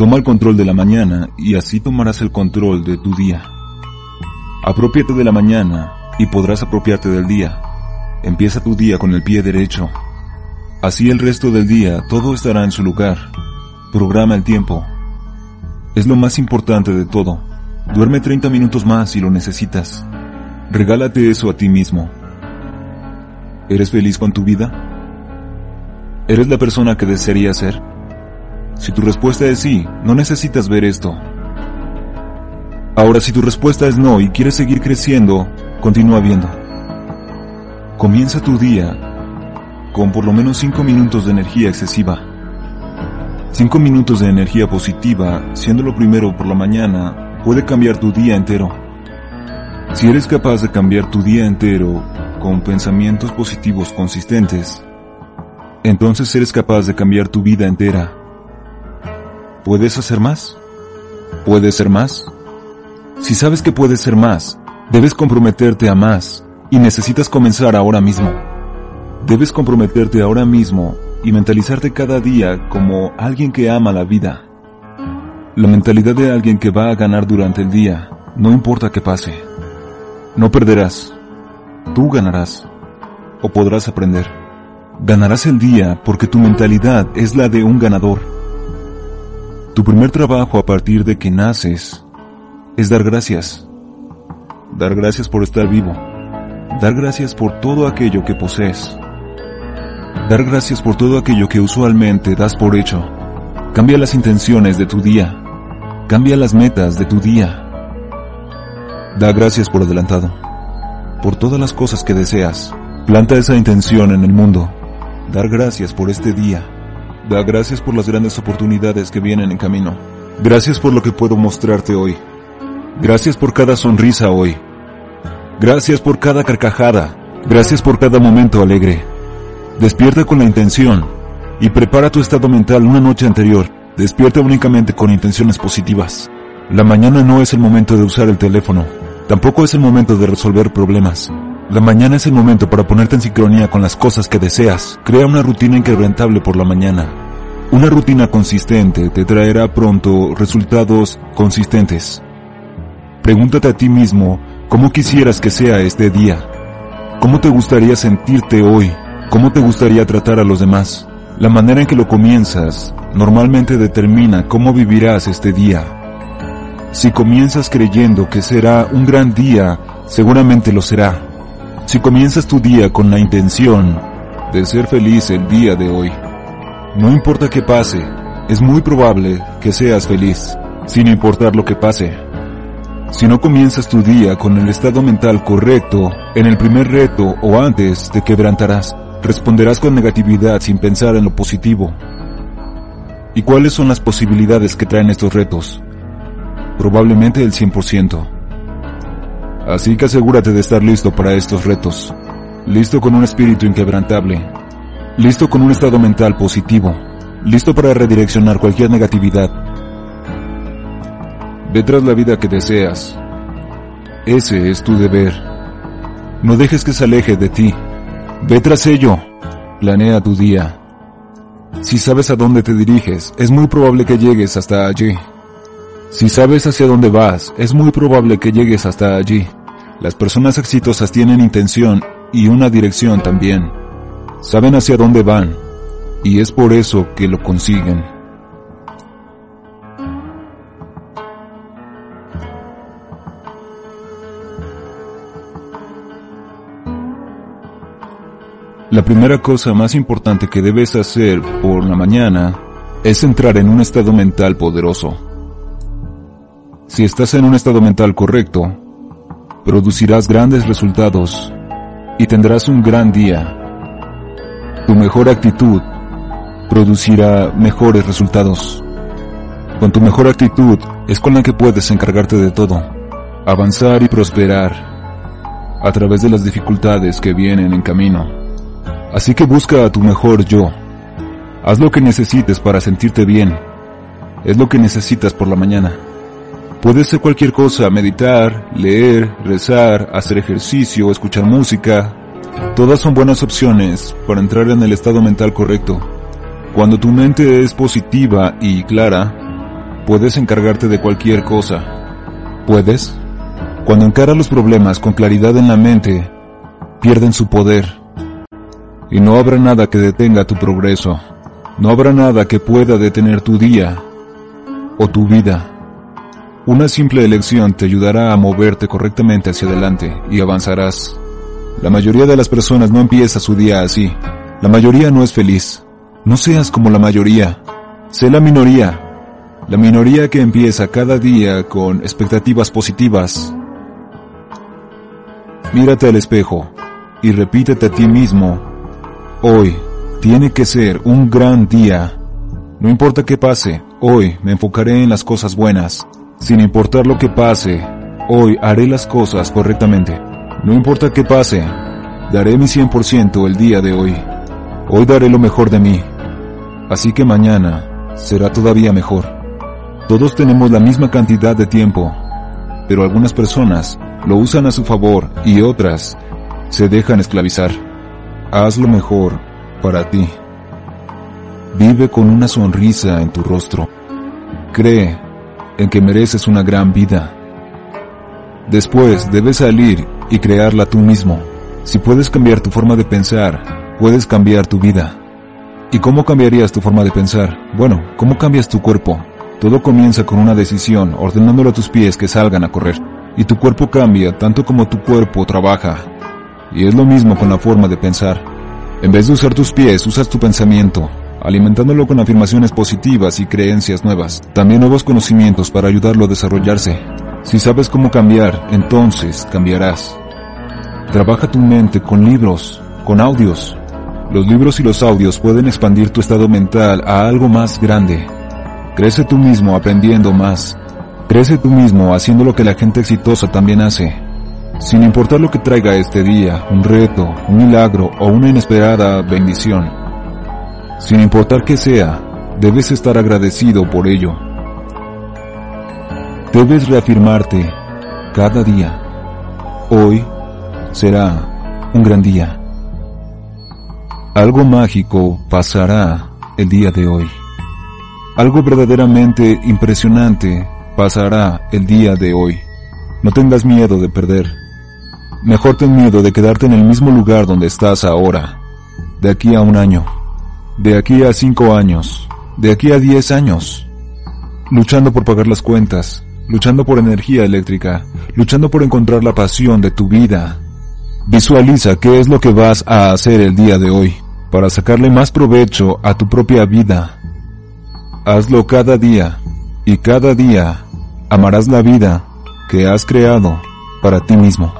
Toma el control de la mañana y así tomarás el control de tu día. Apropiate de la mañana y podrás apropiarte del día. Empieza tu día con el pie derecho. Así el resto del día todo estará en su lugar. Programa el tiempo. Es lo más importante de todo. Duerme 30 minutos más si lo necesitas. Regálate eso a ti mismo. ¿Eres feliz con tu vida? ¿Eres la persona que desearías ser? Si tu respuesta es sí, no necesitas ver esto. Ahora, si tu respuesta es no y quieres seguir creciendo, continúa viendo. Comienza tu día con por lo menos 5 minutos de energía excesiva. 5 minutos de energía positiva, siendo lo primero por la mañana, puede cambiar tu día entero. Si eres capaz de cambiar tu día entero con pensamientos positivos consistentes, entonces eres capaz de cambiar tu vida entera. ¿Puedes hacer más? ¿Puedes ser más? Si sabes que puedes ser más, debes comprometerte a más y necesitas comenzar ahora mismo. Debes comprometerte ahora mismo y mentalizarte cada día como alguien que ama la vida. La mentalidad de alguien que va a ganar durante el día, no importa qué pase. No perderás. Tú ganarás. O podrás aprender. Ganarás el día porque tu mentalidad es la de un ganador. Tu primer trabajo a partir de que naces es dar gracias. Dar gracias por estar vivo. Dar gracias por todo aquello que posees. Dar gracias por todo aquello que usualmente das por hecho. Cambia las intenciones de tu día. Cambia las metas de tu día. Da gracias por adelantado. Por todas las cosas que deseas. Planta esa intención en el mundo. Dar gracias por este día. Da gracias por las grandes oportunidades que vienen en camino. Gracias por lo que puedo mostrarte hoy. Gracias por cada sonrisa hoy. Gracias por cada carcajada. Gracias por cada momento alegre. Despierta con la intención y prepara tu estado mental una noche anterior. Despierta únicamente con intenciones positivas. La mañana no es el momento de usar el teléfono. Tampoco es el momento de resolver problemas. La mañana es el momento para ponerte en sincronía con las cosas que deseas. Crea una rutina inquebrantable por la mañana. Una rutina consistente te traerá pronto resultados consistentes. Pregúntate a ti mismo cómo quisieras que sea este día. ¿Cómo te gustaría sentirte hoy? ¿Cómo te gustaría tratar a los demás? La manera en que lo comienzas normalmente determina cómo vivirás este día. Si comienzas creyendo que será un gran día, seguramente lo será. Si comienzas tu día con la intención de ser feliz el día de hoy, no importa qué pase, es muy probable que seas feliz, sin importar lo que pase. Si no comienzas tu día con el estado mental correcto, en el primer reto o antes te quebrantarás. Responderás con negatividad sin pensar en lo positivo. ¿Y cuáles son las posibilidades que traen estos retos? Probablemente el 100%. Así que asegúrate de estar listo para estos retos. Listo con un espíritu inquebrantable. Listo con un estado mental positivo. Listo para redireccionar cualquier negatividad. Ve tras la vida que deseas. Ese es tu deber. No dejes que se aleje de ti. Ve tras ello. Planea tu día. Si sabes a dónde te diriges, es muy probable que llegues hasta allí. Si sabes hacia dónde vas, es muy probable que llegues hasta allí. Las personas exitosas tienen intención y una dirección también. Saben hacia dónde van, y es por eso que lo consiguen. La primera cosa más importante que debes hacer por la mañana es entrar en un estado mental poderoso. Si estás en un estado mental correcto, producirás grandes resultados y tendrás un gran día. Tu mejor actitud producirá mejores resultados. Con tu mejor actitud es con la que puedes encargarte de todo, avanzar y prosperar a través de las dificultades que vienen en camino. Así que busca a tu mejor yo. Haz lo que necesites para sentirte bien. Es lo que necesitas por la mañana. Puede ser cualquier cosa, meditar, leer, rezar, hacer ejercicio, escuchar música. Todas son buenas opciones para entrar en el estado mental correcto. Cuando tu mente es positiva y clara, puedes encargarte de cualquier cosa. ¿Puedes? Cuando encaras los problemas con claridad en la mente, pierden su poder. Y no habrá nada que detenga tu progreso. No habrá nada que pueda detener tu día o tu vida. Una simple elección te ayudará a moverte correctamente hacia adelante y avanzarás. La mayoría de las personas no empieza su día así. La mayoría no es feliz. No seas como la mayoría. Sé la minoría. La minoría que empieza cada día con expectativas positivas. Mírate al espejo y repítete a ti mismo, hoy tiene que ser un gran día. No importa qué pase, hoy me enfocaré en las cosas buenas. Sin importar lo que pase, hoy haré las cosas correctamente. No importa qué pase, daré mi 100% el día de hoy. Hoy daré lo mejor de mí. Así que mañana será todavía mejor. Todos tenemos la misma cantidad de tiempo, pero algunas personas lo usan a su favor y otras se dejan esclavizar. Haz lo mejor para ti. Vive con una sonrisa en tu rostro. Cree en que mereces una gran vida. Después debes salir y crearla tú mismo. Si puedes cambiar tu forma de pensar, puedes cambiar tu vida. ¿Y cómo cambiarías tu forma de pensar? Bueno, ¿cómo cambias tu cuerpo? Todo comienza con una decisión, ordenándole a tus pies que salgan a correr. Y tu cuerpo cambia tanto como tu cuerpo trabaja. Y es lo mismo con la forma de pensar. En vez de usar tus pies, usas tu pensamiento, alimentándolo con afirmaciones positivas y creencias nuevas, también nuevos conocimientos para ayudarlo a desarrollarse. Si sabes cómo cambiar, entonces cambiarás. Trabaja tu mente con libros, con audios. Los libros y los audios pueden expandir tu estado mental a algo más grande. Crece tú mismo aprendiendo más. Crece tú mismo haciendo lo que la gente exitosa también hace. Sin importar lo que traiga este día, un reto, un milagro o una inesperada bendición. Sin importar qué sea, debes estar agradecido por ello. Debes reafirmarte cada día. Hoy será un gran día. Algo mágico pasará el día de hoy. Algo verdaderamente impresionante pasará el día de hoy. No tengas miedo de perder. Mejor ten miedo de quedarte en el mismo lugar donde estás ahora. De aquí a un año de aquí a cinco años, de aquí a diez años, luchando por pagar las cuentas, luchando por energía eléctrica, luchando por encontrar la pasión de tu vida. Visualiza qué es lo que vas a hacer el día de hoy para sacarle más provecho a tu propia vida. Hazlo cada día y cada día amarás la vida que has creado para ti mismo.